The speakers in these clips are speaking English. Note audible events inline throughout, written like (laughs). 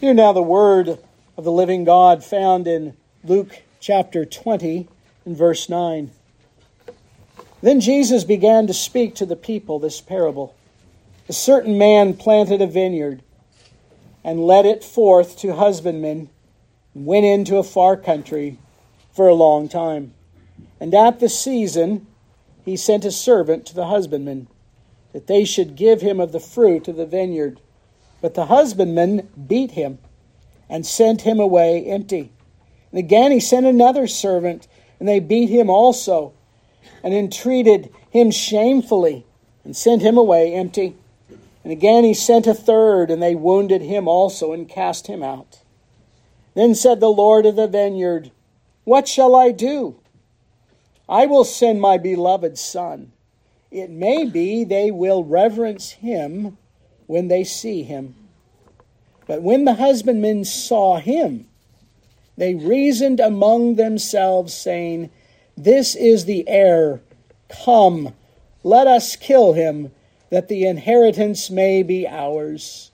Hear now the word of the living God found in Luke chapter 20 and verse 9. Then Jesus began to speak to the people this parable. A certain man planted a vineyard and led it forth to husbandmen and went into a far country for a long time. And at the season he sent a servant to the husbandmen that they should give him of the fruit of the vineyard. But the husbandman beat him and sent him away empty. And again he sent another servant, and they beat him also, and entreated him shamefully, and sent him away empty. And again he sent a third, and they wounded him also, and cast him out. Then said the Lord of the vineyard, What shall I do? I will send my beloved son. It may be they will reverence him when they see him. But when the husbandmen saw him, they reasoned among themselves, saying, This is the heir. Come, let us kill him, that the inheritance may be ours.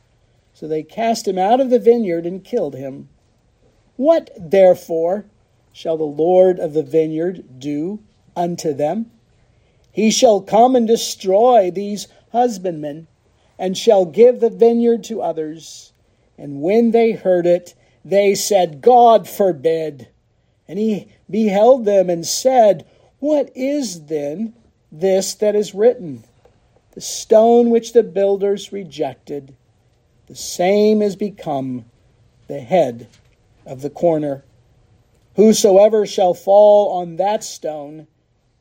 So they cast him out of the vineyard and killed him. What, therefore, shall the Lord of the vineyard do unto them? He shall come and destroy these husbandmen, and shall give the vineyard to others. And when they heard it, they said, God forbid. And he beheld them and said, What is then this that is written? The stone which the builders rejected, the same is become the head of the corner. Whosoever shall fall on that stone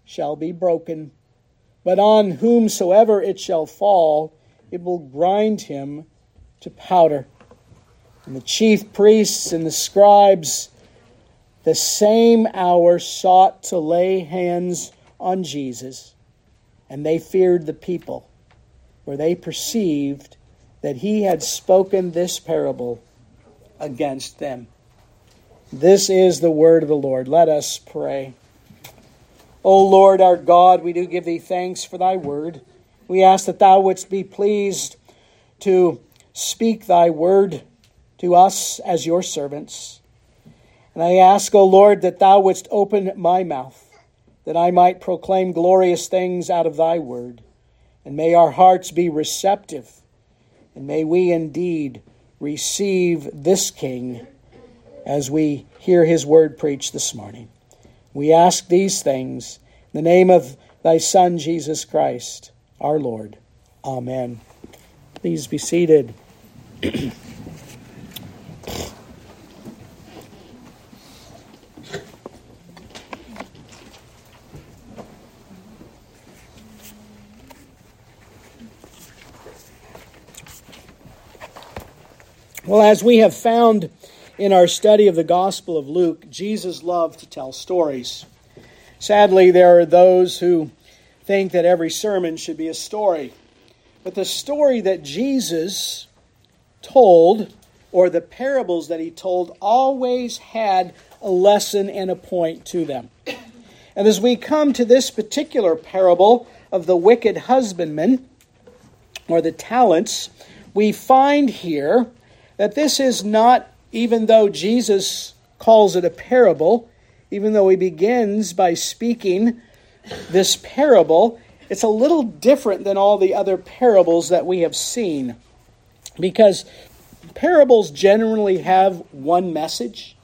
shall be broken, but on whomsoever it shall fall, it will grind him to powder. And the chief priests and the scribes, the same hour, sought to lay hands on Jesus, and they feared the people, for they perceived that he had spoken this parable against them. This is the word of the Lord. Let us pray. O Lord our God, we do give thee thanks for thy word. We ask that thou wouldst be pleased to speak thy word to us as your servants. And I ask, O Lord, that thou wouldst open my mouth, that I might proclaim glorious things out of thy word. And may our hearts be receptive, and may we indeed receive this King as we hear his word preached this morning. We ask these things in the name of thy Son, Jesus Christ, our Lord. Amen. Please be seated. (clears throat) Well, as we have found in our study of the Gospel of Luke, Jesus loved to tell stories. Sadly, there are those who think that every sermon should be a story. But the story that Jesus told, or the parables that he told, always had a lesson and a point to them. And as we come to this particular parable of the wicked husbandman, or the talents, we find here that this is not, even though Jesus calls it a parable, even though he begins by speaking this parable, it's a little different than all the other parables that we have seen. Because parables generally have one message.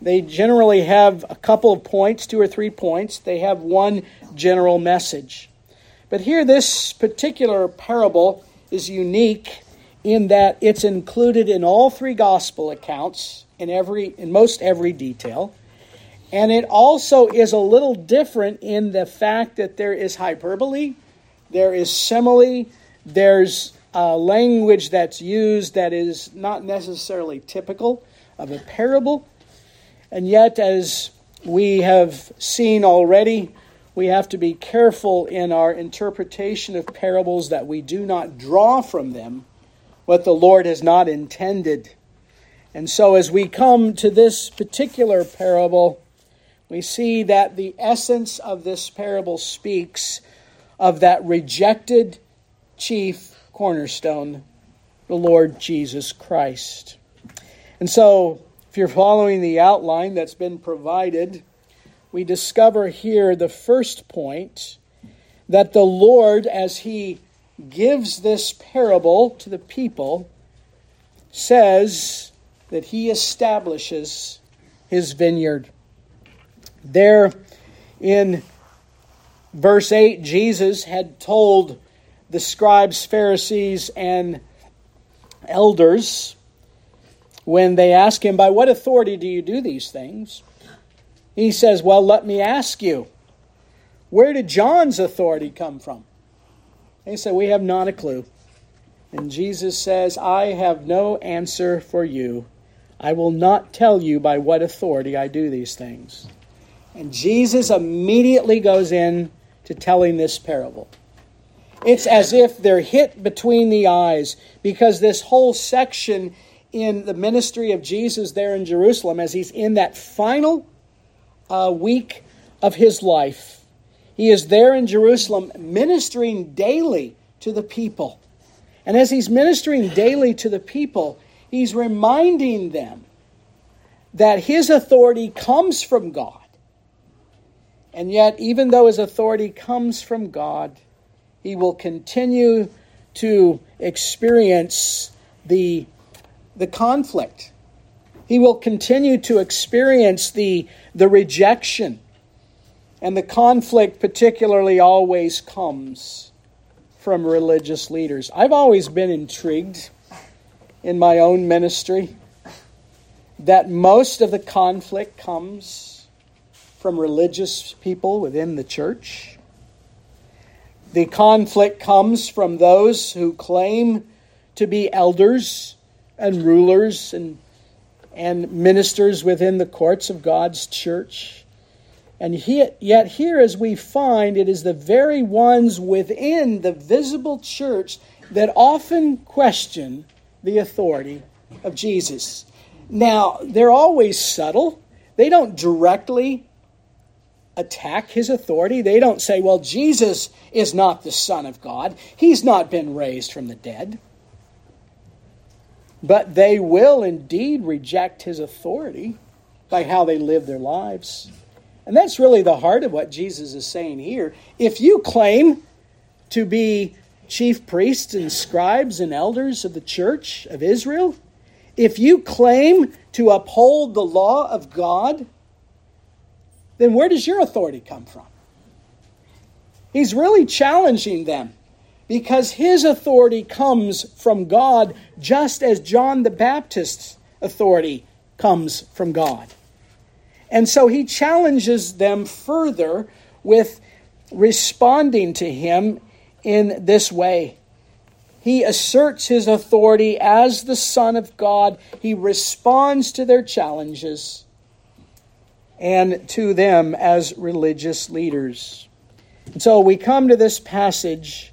They generally have a couple of points, two or three points. They have one general message. But here, this particular parable is unique in that it's included in all three gospel accounts in every in most every detail. And it also is a little different in the fact that there is hyperbole there is simile there's a language that's used that is not necessarily typical of a parable. And yet as we have seen already we have to be careful in our interpretation of parables that we do not draw from them what the Lord has not intended. And so, as we come to this particular parable, we see that the essence of this parable speaks of that rejected chief cornerstone, the Lord Jesus Christ. And so, if you're following the outline that's been provided, we discover here the first point that the Lord, as He gives this parable to the people, says that He establishes His vineyard. There in verse 8, Jesus had told the scribes, Pharisees, and elders when they ask him, By what authority do you do these things? He says, Well, let me ask you, where did John's authority come from? They said, We have not a clue. And Jesus says, I have no answer for you. I will not tell you by what authority I do these things. And Jesus immediately goes in to telling this parable. It's as if they're hit between the eyes because this whole section in the ministry of Jesus there in Jerusalem, as he's in that final uh, week of his life, he is there in Jerusalem ministering daily to the people. And as he's ministering daily to the people, he's reminding them that his authority comes from God. And yet, even though his authority comes from God, he will continue to experience the, the conflict. He will continue to experience the, the rejection. And the conflict, particularly, always comes from religious leaders. I've always been intrigued in my own ministry that most of the conflict comes from religious people within the church. The conflict comes from those who claim to be elders and rulers and, and ministers within the courts of God's church. And yet, here, as we find, it is the very ones within the visible church that often question the authority of Jesus. Now, they're always subtle. They don't directly attack his authority. They don't say, well, Jesus is not the Son of God, he's not been raised from the dead. But they will indeed reject his authority by how they live their lives. And that's really the heart of what Jesus is saying here. If you claim to be chief priests and scribes and elders of the church of Israel, if you claim to uphold the law of God, then where does your authority come from? He's really challenging them because his authority comes from God just as John the Baptist's authority comes from God. And so he challenges them further with responding to him in this way. He asserts his authority as the Son of God. He responds to their challenges and to them as religious leaders. And so we come to this passage,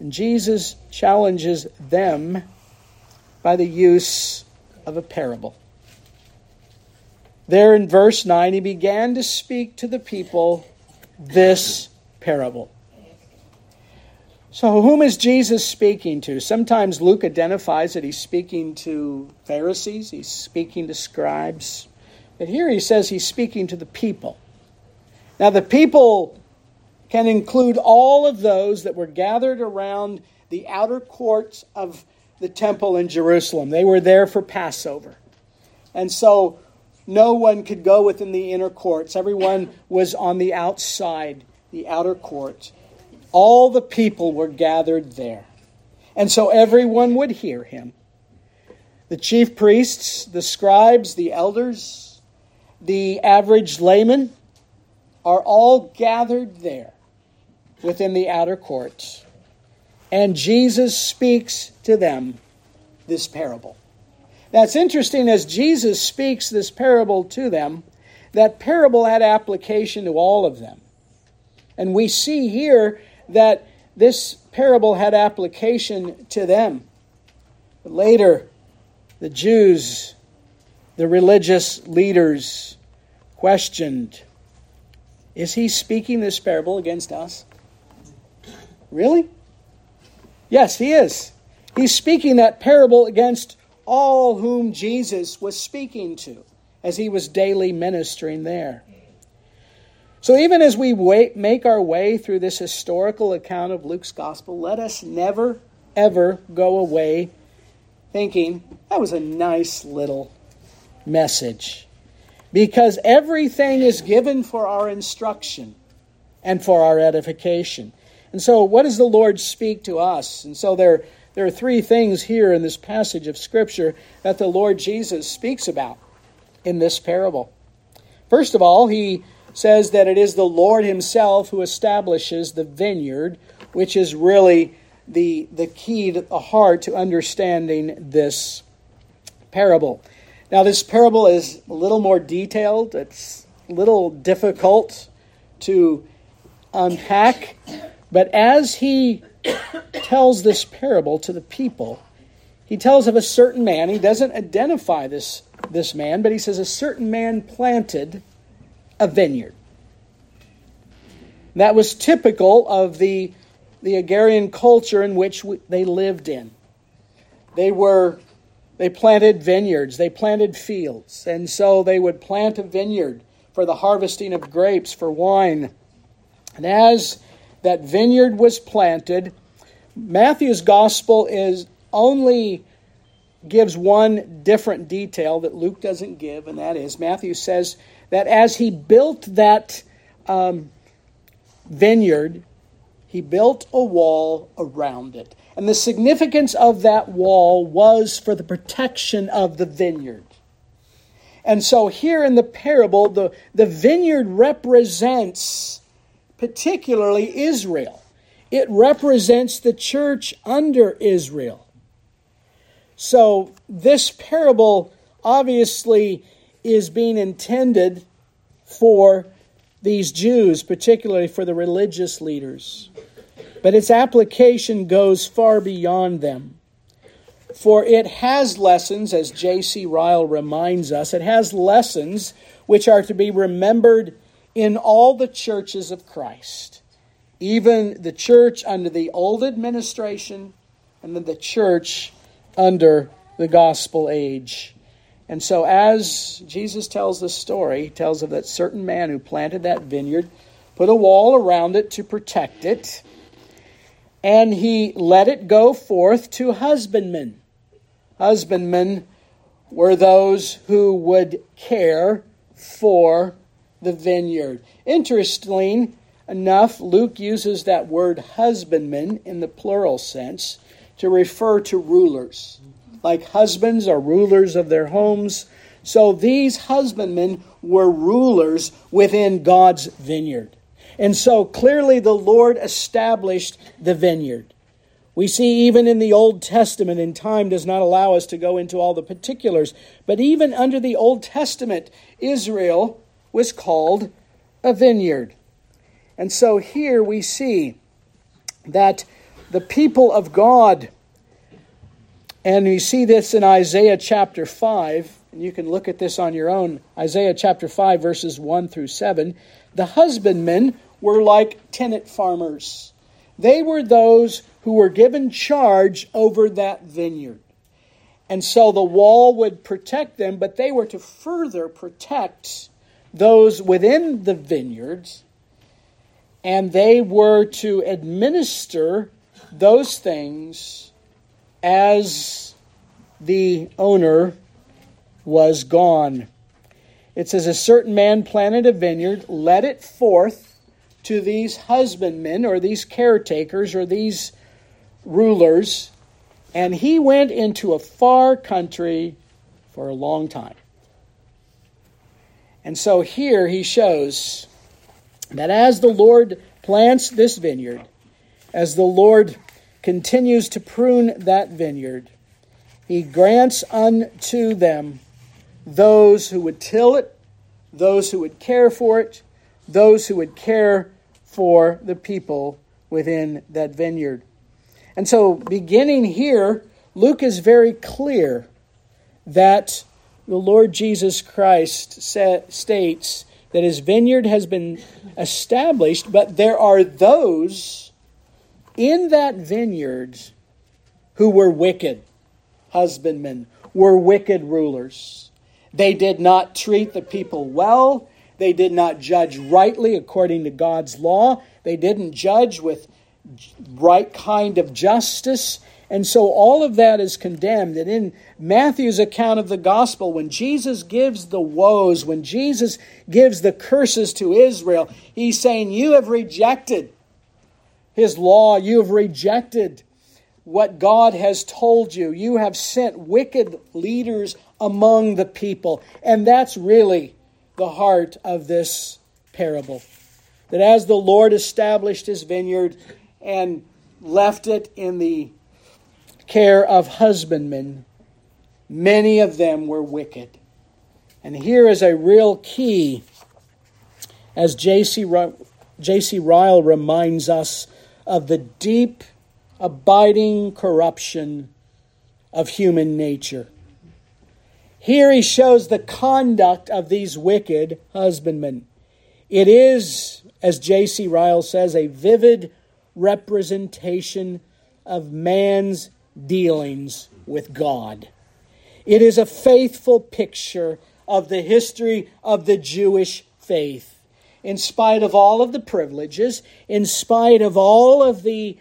and Jesus challenges them by the use of a parable. There in verse 9, he began to speak to the people this parable. So, whom is Jesus speaking to? Sometimes Luke identifies that he's speaking to Pharisees, he's speaking to scribes. But here he says he's speaking to the people. Now, the people can include all of those that were gathered around the outer courts of the temple in Jerusalem. They were there for Passover. And so no one could go within the inner courts. Everyone was on the outside, the outer court. All the people were gathered there. And so everyone would hear him. The chief priests, the scribes, the elders, the average layman are all gathered there within the outer courts. And Jesus speaks to them this parable. It's interesting as Jesus speaks this parable to them, that parable had application to all of them. And we see here that this parable had application to them. But later, the Jews, the religious leaders, questioned Is he speaking this parable against us? Really? Yes, he is. He's speaking that parable against all whom Jesus was speaking to as he was daily ministering there. So, even as we wait, make our way through this historical account of Luke's gospel, let us never, ever go away thinking that was a nice little message. Because everything is given for our instruction and for our edification. And so, what does the Lord speak to us? And so, there, there are three things here in this passage of Scripture that the Lord Jesus speaks about in this parable. First of all, he says that it is the Lord Himself who establishes the vineyard, which is really the, the key, the heart to understanding this parable. Now, this parable is a little more detailed, it's a little difficult to unpack, but as he tells this parable to the people, he tells of a certain man. He doesn't identify this, this man, but he says a certain man planted a vineyard. That was typical of the, the agrarian culture in which we, they lived in. They were they planted vineyards, they planted fields, and so they would plant a vineyard for the harvesting of grapes for wine. And as that vineyard was planted, Matthew's gospel is only gives one different detail that Luke doesn't give, and that is Matthew says that as he built that um, vineyard, he built a wall around it. And the significance of that wall was for the protection of the vineyard. And so here in the parable, the, the vineyard represents particularly Israel. It represents the church under Israel. So this parable obviously is being intended for these Jews, particularly for the religious leaders. But its application goes far beyond them. For it has lessons, as J.C. Ryle reminds us, it has lessons which are to be remembered in all the churches of Christ, even the church under the old administration and then the church under the gospel age. And so, as Jesus tells the story, he tells of that certain man who planted that vineyard, put a wall around it to protect it, and he let it go forth to husbandmen. Husbandmen were those who would care for the vineyard. Interestingly enough, Luke uses that word husbandman in the plural sense to refer to rulers like husbands are rulers of their homes. So these husbandmen were rulers within God's vineyard. And so clearly the Lord established the vineyard. We see even in the Old Testament, and time does not allow us to go into all the particulars, but even under the Old Testament, Israel was called a vineyard. And so here we see that the people of God and you see this in Isaiah chapter 5, and you can look at this on your own. Isaiah chapter 5, verses 1 through 7. The husbandmen were like tenant farmers, they were those who were given charge over that vineyard. And so the wall would protect them, but they were to further protect those within the vineyards, and they were to administer those things as the owner was gone. It says, A certain man planted a vineyard, led it forth to these husbandmen or these caretakers or these rulers, and he went into a far country for a long time. And so here he shows that as the Lord plants this vineyard, as the Lord continues to prune that vineyard. He grants unto them those who would till it, those who would care for it, those who would care for the people within that vineyard. And so, beginning here, Luke is very clear that the Lord Jesus Christ states that his vineyard has been established, but there are those in that vineyard who were wicked, husbandmen were wicked rulers. They did not treat the people well. They did not judge rightly according to God's law. They didn't judge with right kind of justice. And so all of that is condemned. And in Matthew's account of the gospel, when Jesus gives the woes, when Jesus gives the curses to Israel, he's saying, You have rejected his law, you have rejected what God has told you. You have sent wicked leaders among the people. And that's really the heart of this parable. That as the Lord established his vineyard and left it in the care of husbandmen, many of them were wicked. And here is a real key, as J.C. Ryle reminds us of the deep abiding corruption of human nature. Here he shows the conduct of these wicked husbandmen. It is, as J.C. Ryle says, a vivid representation of man's dealings with God. It is a faithful picture of the history of the Jewish faith. In spite of all of the privileges, in spite of all of the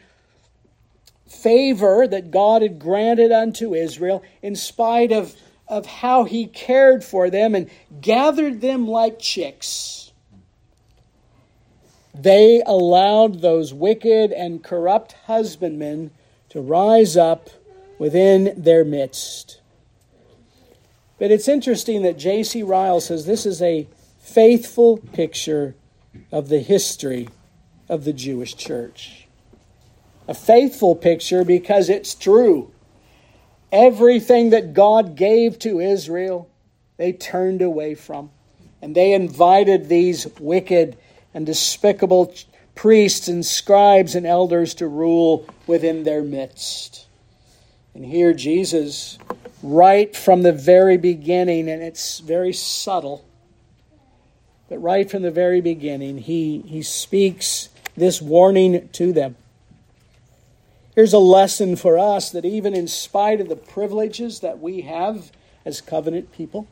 favor that God had granted unto Israel, in spite of, of how he cared for them and gathered them like chicks. They allowed those wicked and corrupt husbandmen to rise up within their midst. But it's interesting that J.C. Ryle says this is a faithful picture of the history of the Jewish church a faithful picture because it's true. Everything that God gave to Israel, they turned away from. And they invited these wicked and despicable priests and scribes and elders to rule within their midst. And here, Jesus, right from the very beginning, and it's very subtle, but right from the very beginning, he, he speaks this warning to them. Here's a lesson for us that even in spite of the privileges that we have as covenant people,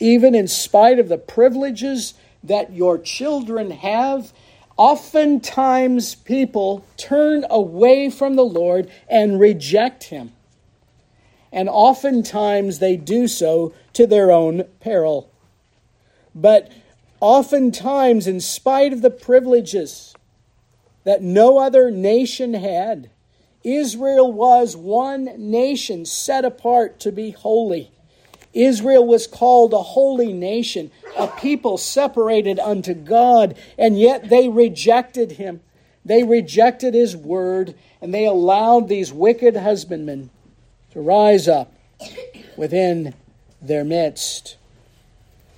even in spite of the privileges that your children have, oftentimes people turn away from the Lord and reject Him. And oftentimes they do so to their own peril. But oftentimes, in spite of the privileges that no other nation had, Israel was one nation set apart to be holy. Israel was called a holy nation, a people separated unto God, and yet they rejected him. They rejected his word, and they allowed these wicked husbandmen to rise up within their midst.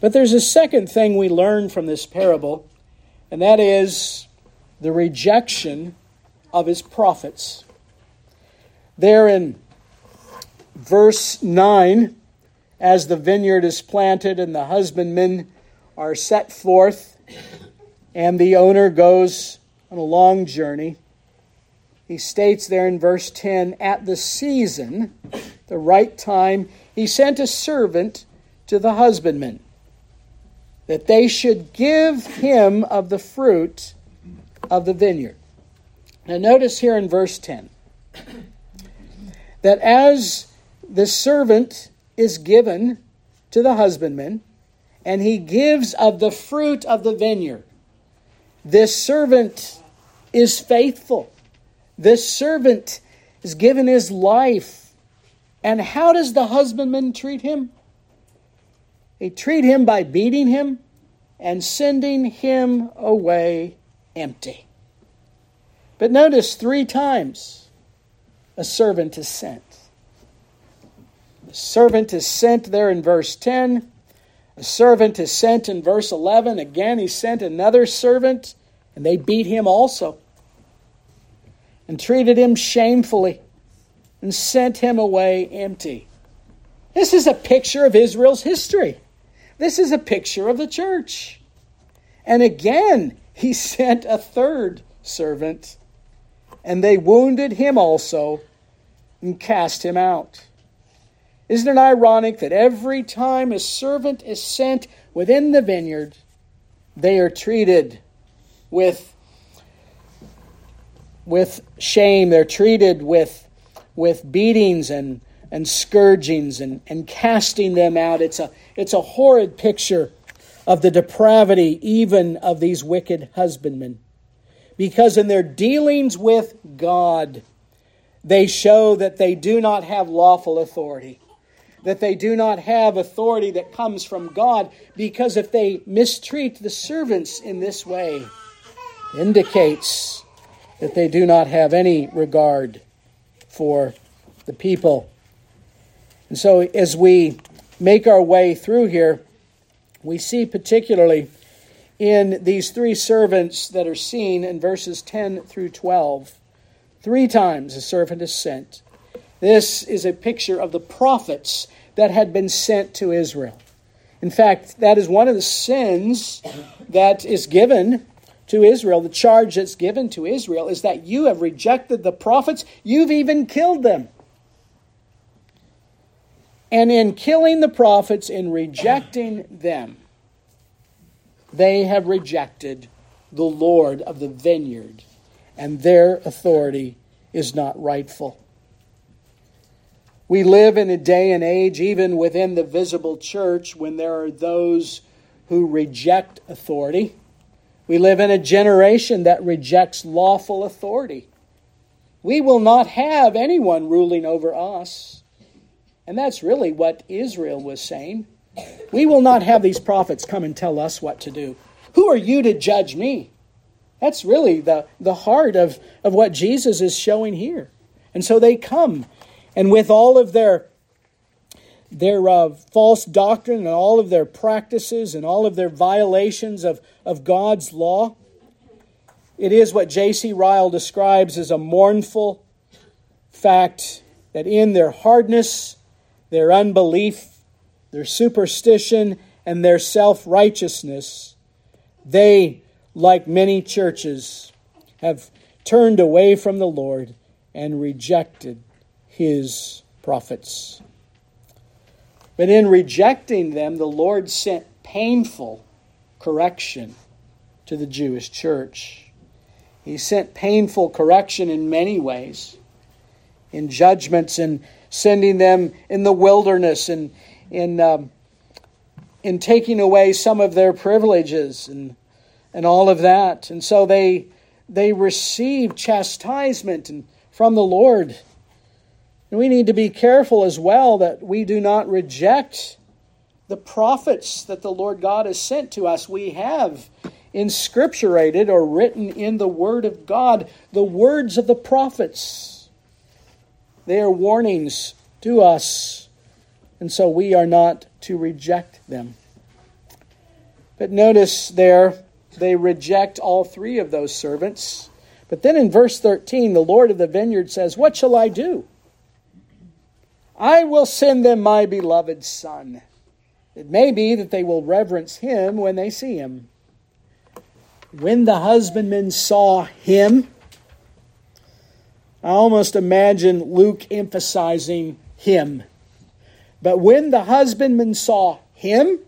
But there's a second thing we learn from this parable, and that is the rejection of his prophets. There in verse 9, as the vineyard is planted and the husbandmen are set forth, and the owner goes on a long journey, he states there in verse 10 at the season, the right time, he sent a servant to the husbandmen that they should give him of the fruit of the vineyard. Now, notice here in verse 10 that as the servant is given to the husbandman, and he gives of the fruit of the vineyard, this servant is faithful. This servant is given his life. And how does the husbandman treat him? They treat him by beating him and sending him away empty. But notice three times a servant is sent. The servant is sent there in verse 10. A servant is sent in verse 11. Again, he sent another servant, and they beat him also and treated him shamefully and sent him away empty. This is a picture of Israel's history. This is a picture of the church. And again, he (laughs) sent a third servant and they wounded him also and cast him out. Isn't it ironic that every time a servant is sent within the vineyard, they are treated with, with shame, they're treated with, with beatings and, and scourgings and, and casting them out. It's a, it's a horrid picture of the depravity even of these wicked husbandmen. Because in their dealings with God, they show that they do not have lawful authority, that they do not have authority that comes from God, because if they mistreat the servants in this way, indicates that they do not have any regard for the people. And so, as we make our way through here, we see particularly in these three servants that are seen in verses 10 through 12. Three times a servant is sent. This is a picture of the prophets that had been sent to Israel. In fact, that is one of the sins that is given to Israel. The charge that's given to Israel is that you have rejected the prophets, you've even killed them. And in killing the prophets, in rejecting them, they have rejected the Lord of the vineyard, and their authority is not rightful. We live in a day and age, even within the visible church, when there are those who reject authority. We live in a generation that rejects lawful authority. We will not have anyone ruling over us. And that's really what Israel was saying. We will not have these prophets come and tell us what to do. Who are you to judge me? That's really the, the heart of, of what Jesus is showing here. And so they come, and with all of their, their uh, false doctrine and all of their practices and all of their violations of, of God's law, it is what J.C. Ryle describes as a mournful fact that in their hardness their unbelief, their superstition, and their self righteousness, they, like many churches, have turned away from the Lord and rejected his prophets. But in rejecting them, the Lord sent painful correction to the Jewish church. He sent painful correction in many ways, in judgments and sending them in the wilderness and in, um, in taking away some of their privileges and, and all of that. And so they, they receive chastisement and, from the Lord. And we need to be careful as well that we do not reject the prophets that the Lord God has sent to us. We have inscripturated or written in the Word of God the words of the prophets. They are warnings to us, and so we are not to reject them. But notice there, they reject all three of those servants. But then in verse 13, the Lord of the vineyard says, What shall I do? I will send them my beloved Son. It may be that they will reverence him when they see him. When the husbandmen saw him, I almost imagine Luke emphasizing him. But when the husbandmen saw him,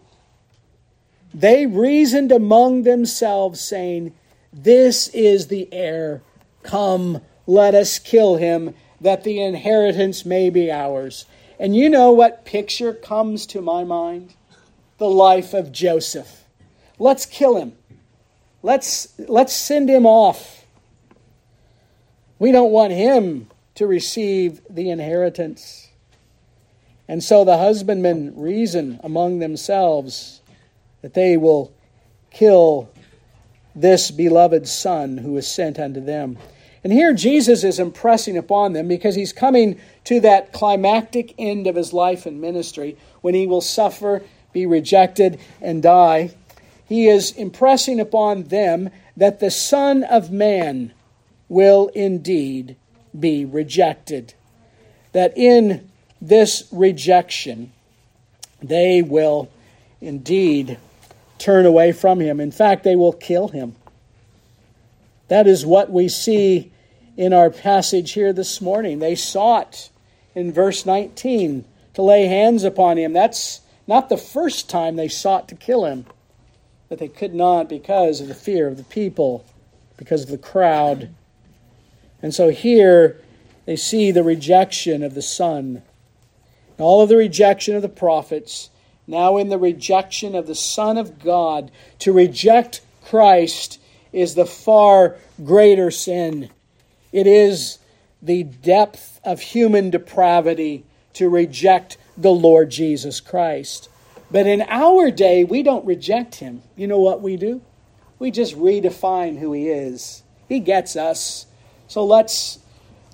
they reasoned among themselves, saying, This is the heir. Come, let us kill him, that the inheritance may be ours. And you know what picture comes to my mind? The life of Joseph. Let's kill him. Let's, let's send him off. We don't want him to receive the inheritance. And so the husbandmen reason among themselves that they will kill this beloved son who is sent unto them. And here Jesus is impressing upon them because he's coming to that climactic end of his life and ministry when he will suffer, be rejected, and die. He is impressing upon them that the Son of Man will indeed be rejected. That in this rejection, they will indeed turn away from him. In fact, they will kill him. That is what we see in our passage here this morning. They sought in verse 19 to lay hands upon him. That's not the first time they sought to kill him, but they could not because of the fear of the people, because of the crowd. And so here they see the rejection of the Son. All of the rejection of the prophets, now in the rejection of the Son of God. To reject Christ is the far greater sin. It is the depth of human depravity to reject the Lord Jesus Christ. But in our day, we don't reject him. You know what we do? We just redefine who he is. He gets us. So let's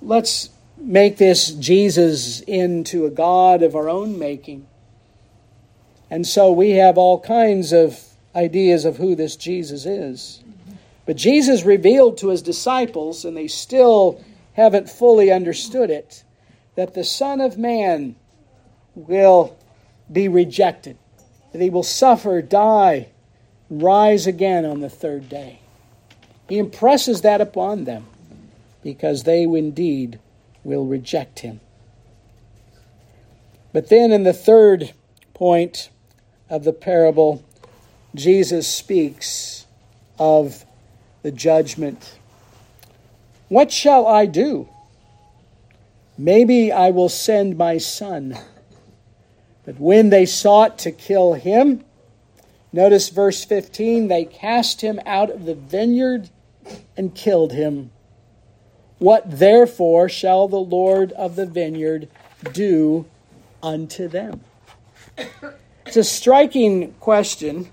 let's make this Jesus into a God of our own making. And so we have all kinds of ideas of who this Jesus is. But Jesus revealed to his disciples, and they still haven't fully understood it, that the Son of Man will be rejected, that he will suffer, die, rise again on the third day. He impresses that upon them because they indeed will reject him. But then in the third point of the parable, Jesus speaks of the judgment. What shall I do? Maybe I will send my son. But when they sought to kill him, notice verse 15, they cast him out of the vineyard and killed him. What therefore shall the Lord of the vineyard do unto them? It's a striking question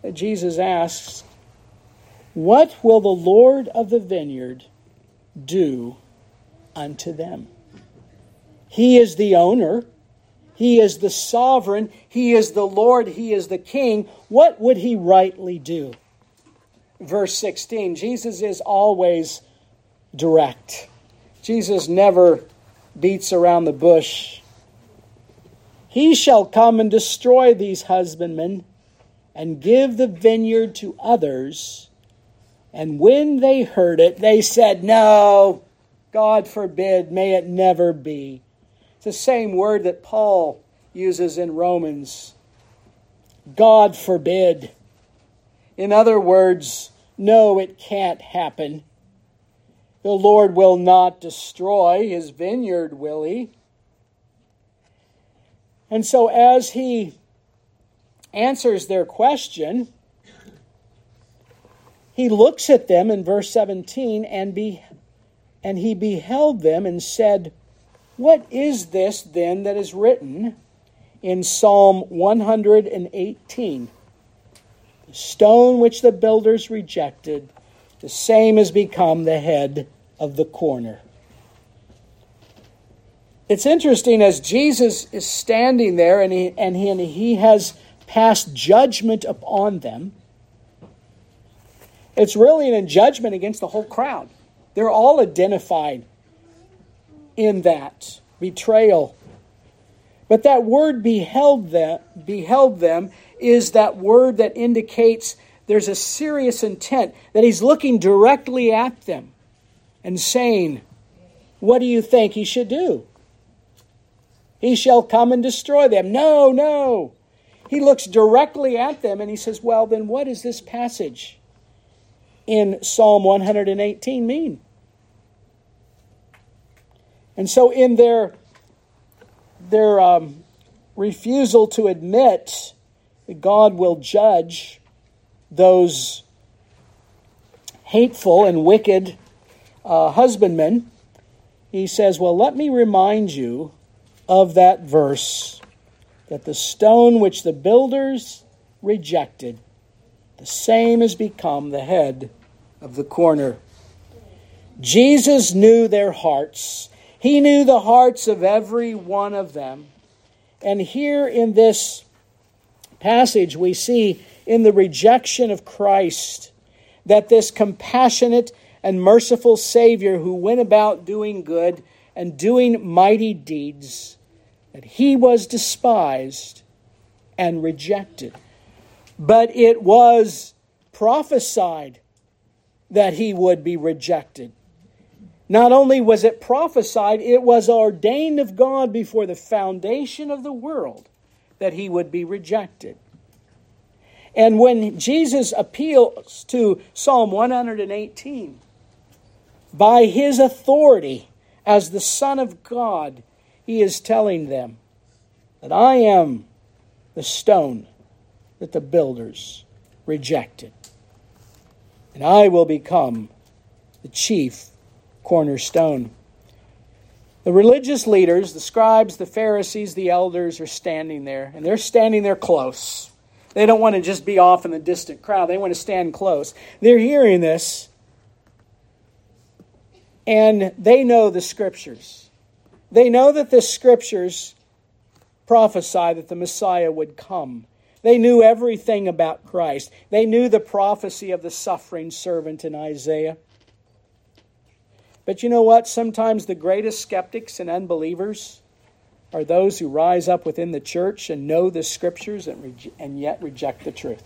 that Jesus asks What will the Lord of the vineyard do unto them? He is the owner, He is the sovereign, He is the Lord, He is the King. What would He rightly do? Verse 16 Jesus is always direct. Jesus never beats around the bush. He shall come and destroy these husbandmen and give the vineyard to others. And when they heard it, they said, No, God forbid, may it never be. It's the same word that Paul uses in Romans. God forbid. In other words, no, it can't happen. The Lord will not destroy his vineyard, will he? And so, as he answers their question, he looks at them in verse 17 and, be, and he beheld them and said, What is this then that is written in Psalm 118? The stone which the builders rejected, the same has become the head of the corner. It's interesting as Jesus is standing there and he, and he, and he has passed judgment upon them. It's really an judgment against the whole crowd. They're all identified in that betrayal. But that word beheld them, beheld them is that word that indicates there's a serious intent, that he's looking directly at them and saying, What do you think he should do? He shall come and destroy them. No, no. He looks directly at them and he says, Well, then what is this passage in Psalm 118 mean? And so, in their, their um, refusal to admit that God will judge those hateful and wicked uh, husbandmen, he says, Well, let me remind you of that verse that the stone which the builders rejected, the same has become the head of the corner. Jesus knew their hearts. He knew the hearts of every one of them. And here in this passage, we see in the rejection of Christ that this compassionate and merciful Savior who went about doing good and doing mighty deeds, that he was despised and rejected. But it was prophesied that he would be rejected. Not only was it prophesied, it was ordained of God before the foundation of the world that he would be rejected. And when Jesus appeals to Psalm 118, by his authority as the Son of God, he is telling them that I am the stone that the builders rejected, and I will become the chief cornerstone. The religious leaders, the scribes, the Pharisees, the elders, are standing there, and they're standing there close. They don't want to just be off in the distant crowd, they want to stand close. They're hearing this, and they know the scriptures. They know that the scriptures prophesy that the Messiah would come. They knew everything about Christ. They knew the prophecy of the suffering servant in Isaiah. But you know what? Sometimes the greatest skeptics and unbelievers are those who rise up within the church and know the scriptures and, re- and yet reject the truth.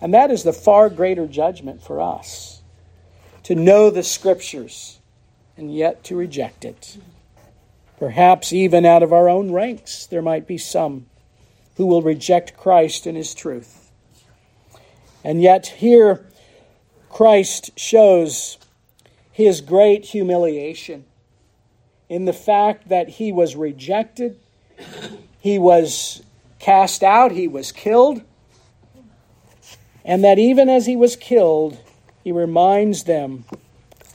And that is the far greater judgment for us to know the scriptures and yet to reject it. Perhaps even out of our own ranks, there might be some who will reject Christ and his truth. And yet, here, Christ shows his great humiliation in the fact that he was rejected, he was cast out, he was killed, and that even as he was killed, he reminds them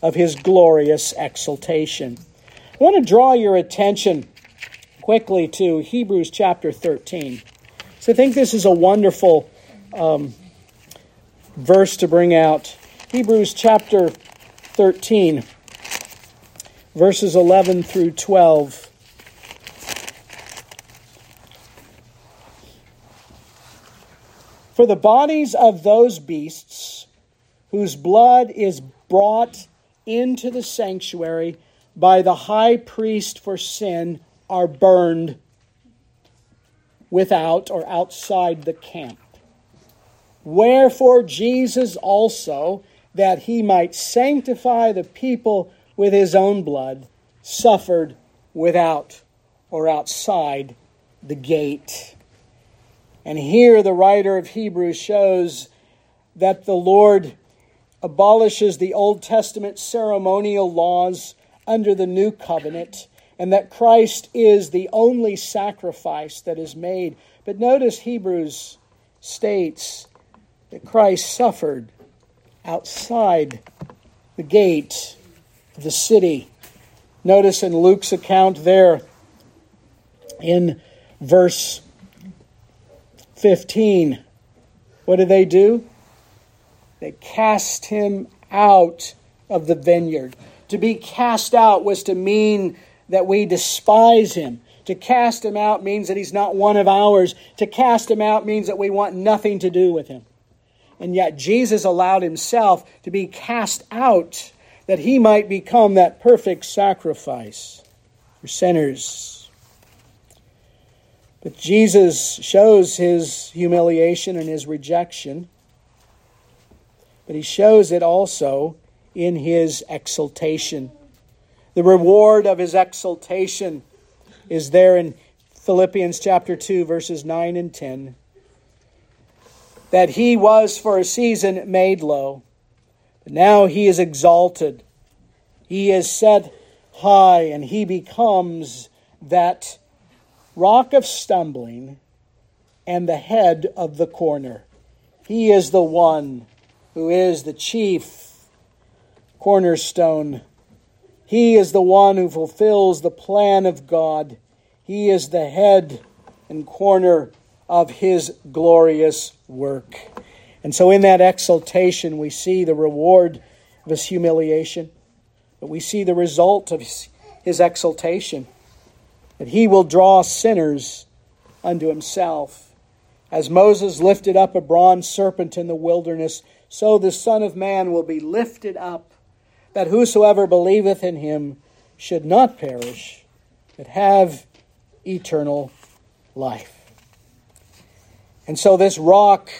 of his glorious exaltation. I want to draw your attention quickly to Hebrews chapter 13. So I think this is a wonderful um, verse to bring out. Hebrews chapter 13, verses 11 through 12. For the bodies of those beasts whose blood is brought into the sanctuary by the high priest for sin are burned without or outside the camp. Wherefore Jesus also that he might sanctify the people with his own blood, suffered without or outside the gate. And here the writer of Hebrews shows that the Lord abolishes the Old Testament ceremonial laws under the new covenant, and that Christ is the only sacrifice that is made. But notice Hebrews states that Christ suffered outside the gate of the city. Notice in Luke's account there in verse 15, what did they do? They cast him out of the vineyard. To be cast out was to mean that we despise him. To cast him out means that he's not one of ours. To cast him out means that we want nothing to do with him. And yet Jesus allowed himself to be cast out that he might become that perfect sacrifice for sinners. But Jesus shows his humiliation and his rejection, but he shows it also in his exaltation. The reward of his exaltation is there in Philippians chapter 2 verses 9 and 10 that he was for a season made low, but now he is exalted. He is set high, and he becomes that rock of stumbling and the head of the corner. He is the one who is the chief cornerstone. He is the one who fulfills the plan of God. He is the head and corner of his glorious work. And so, in that exaltation, we see the reward of his humiliation, but we see the result of his, his exaltation that he will draw sinners unto himself. As Moses lifted up a bronze serpent in the wilderness, so the Son of Man will be lifted up, that whosoever believeth in him should not perish, but have eternal life. And so, this rock,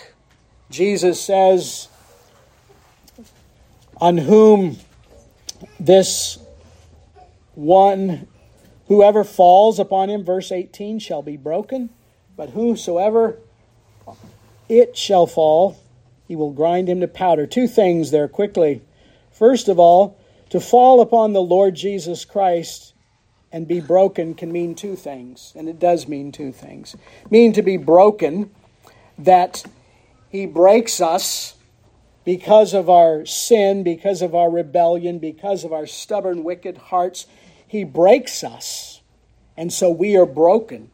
Jesus says, on whom this one whoever falls upon him, verse 18, shall be broken, but whosoever it shall fall, he will grind him to powder. Two things there quickly. First of all, to fall upon the Lord Jesus Christ and be broken can mean two things, and it does mean two things. Mean to be broken, that he breaks us because of our sin, because of our rebellion, because of our stubborn, wicked hearts. He breaks us, and so we are broken.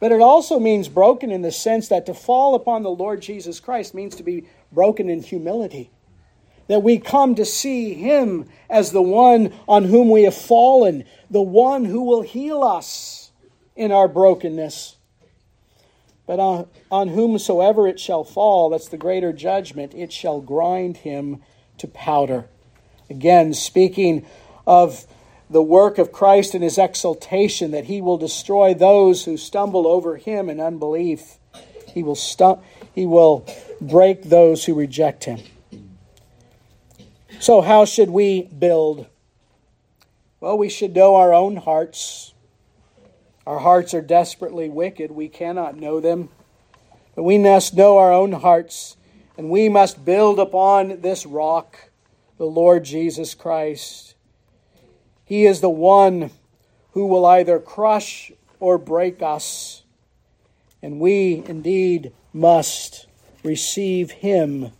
But it also means broken in the sense that to fall upon the Lord Jesus Christ means to be broken in humility. That we come to see Him as the one on whom we have fallen, the one who will heal us in our brokenness. But on, on whomsoever it shall fall, that's the greater judgment, it shall grind him to powder. Again, speaking of the work of Christ and his exaltation, that he will destroy those who stumble over him in unbelief. He will, stu- he will break those who reject him. So, how should we build? Well, we should know our own hearts. Our hearts are desperately wicked. We cannot know them. But we must know our own hearts, and we must build upon this rock, the Lord Jesus Christ. He is the one who will either crush or break us, and we indeed must receive Him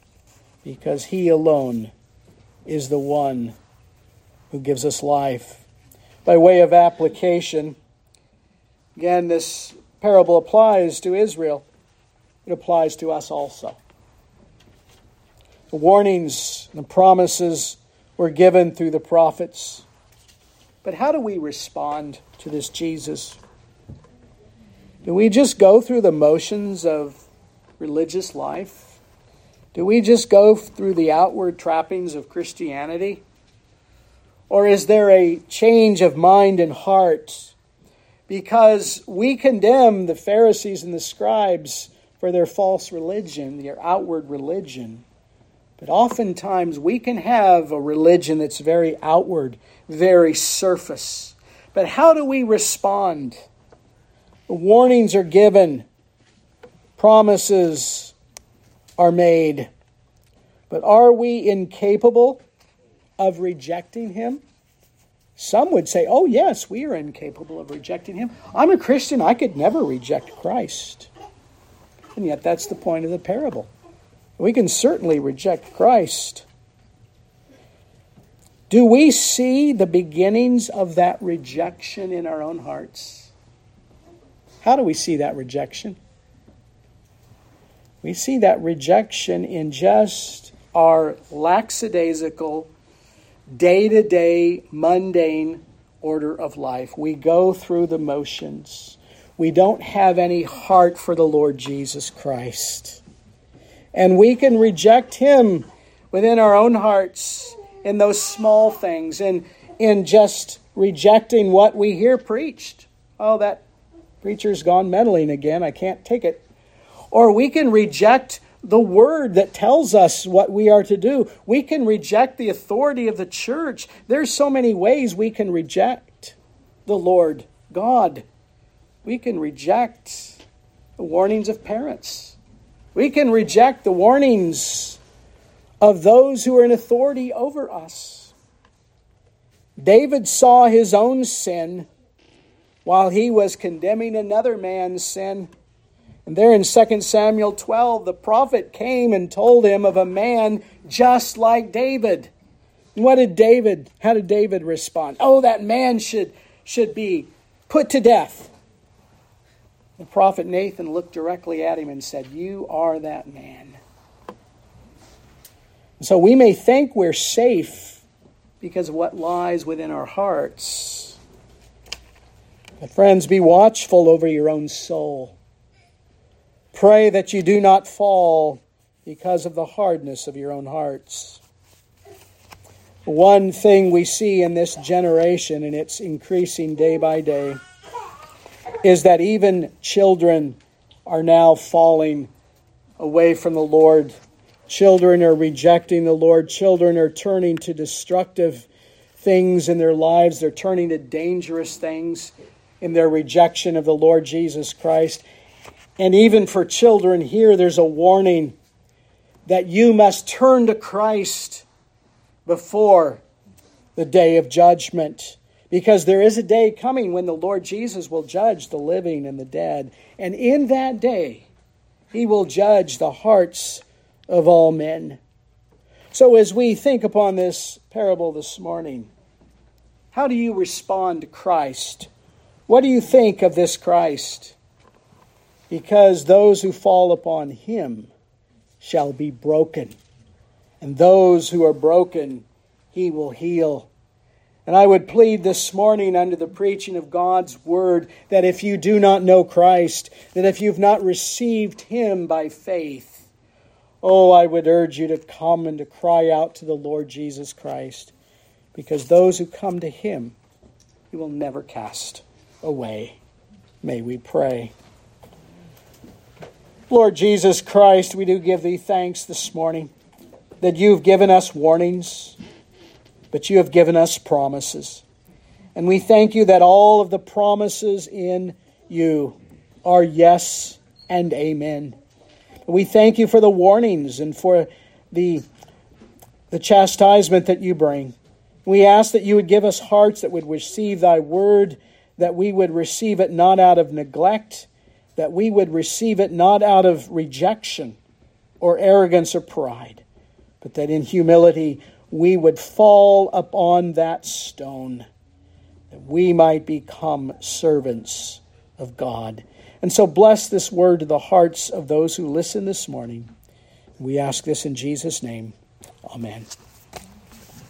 because He alone is the one who gives us life. By way of application, again, this parable applies to Israel, it applies to us also. The warnings and the promises were given through the prophets. But how do we respond to this Jesus? Do we just go through the motions of religious life? Do we just go through the outward trappings of Christianity? Or is there a change of mind and heart? Because we condemn the Pharisees and the scribes for their false religion, their outward religion. But oftentimes we can have a religion that's very outward, very surface. But how do we respond? The Warnings are given, promises are made. But are we incapable of rejecting Him? Some would say, oh, yes, we are incapable of rejecting Him. I'm a Christian, I could never reject Christ. And yet, that's the point of the parable. We can certainly reject Christ. Do we see the beginnings of that rejection in our own hearts? How do we see that rejection? We see that rejection in just our lackadaisical, day to day, mundane order of life. We go through the motions. We don't have any heart for the Lord Jesus Christ. And we can reject Him within our own hearts in those small things, in, in just rejecting what we hear preached. Oh, that preacher's gone meddling again. I can't take it. Or we can reject the word that tells us what we are to do. We can reject the authority of the church. There's so many ways we can reject the Lord God. We can reject the warnings of parents. We can reject the warnings of those who are in authority over us. David saw his own sin while he was condemning another man's sin. And there in 2 Samuel 12, the prophet came and told him of a man just like David. And what did David, how did David respond? Oh, that man should, should be put to death. The prophet Nathan looked directly at him and said, You are that man. So we may think we're safe because of what lies within our hearts. But, friends, be watchful over your own soul. Pray that you do not fall because of the hardness of your own hearts. One thing we see in this generation, and it's increasing day by day, is that even children are now falling away from the Lord Children are rejecting the Lord. Children are turning to destructive things in their lives. They're turning to dangerous things in their rejection of the Lord Jesus Christ. And even for children here, there's a warning that you must turn to Christ before the day of judgment. Because there is a day coming when the Lord Jesus will judge the living and the dead. And in that day, he will judge the hearts of all men. So, as we think upon this parable this morning, how do you respond to Christ? What do you think of this Christ? Because those who fall upon him shall be broken, and those who are broken he will heal. And I would plead this morning under the preaching of God's word that if you do not know Christ, that if you've not received him by faith, oh, I would urge you to come and to cry out to the Lord Jesus Christ, because those who come to him, he will never cast away. May we pray. Lord Jesus Christ, we do give thee thanks this morning that you've given us warnings but you have given us promises. And we thank you that all of the promises in you are yes and amen. We thank you for the warnings and for the, the chastisement that you bring. We ask that you would give us hearts that would receive thy word, that we would receive it not out of neglect, that we would receive it not out of rejection or arrogance or pride, but that in humility we would fall upon that stone, that we might become servants of God. And so bless this word to the hearts of those who listen this morning. We ask this in Jesus' name. Amen.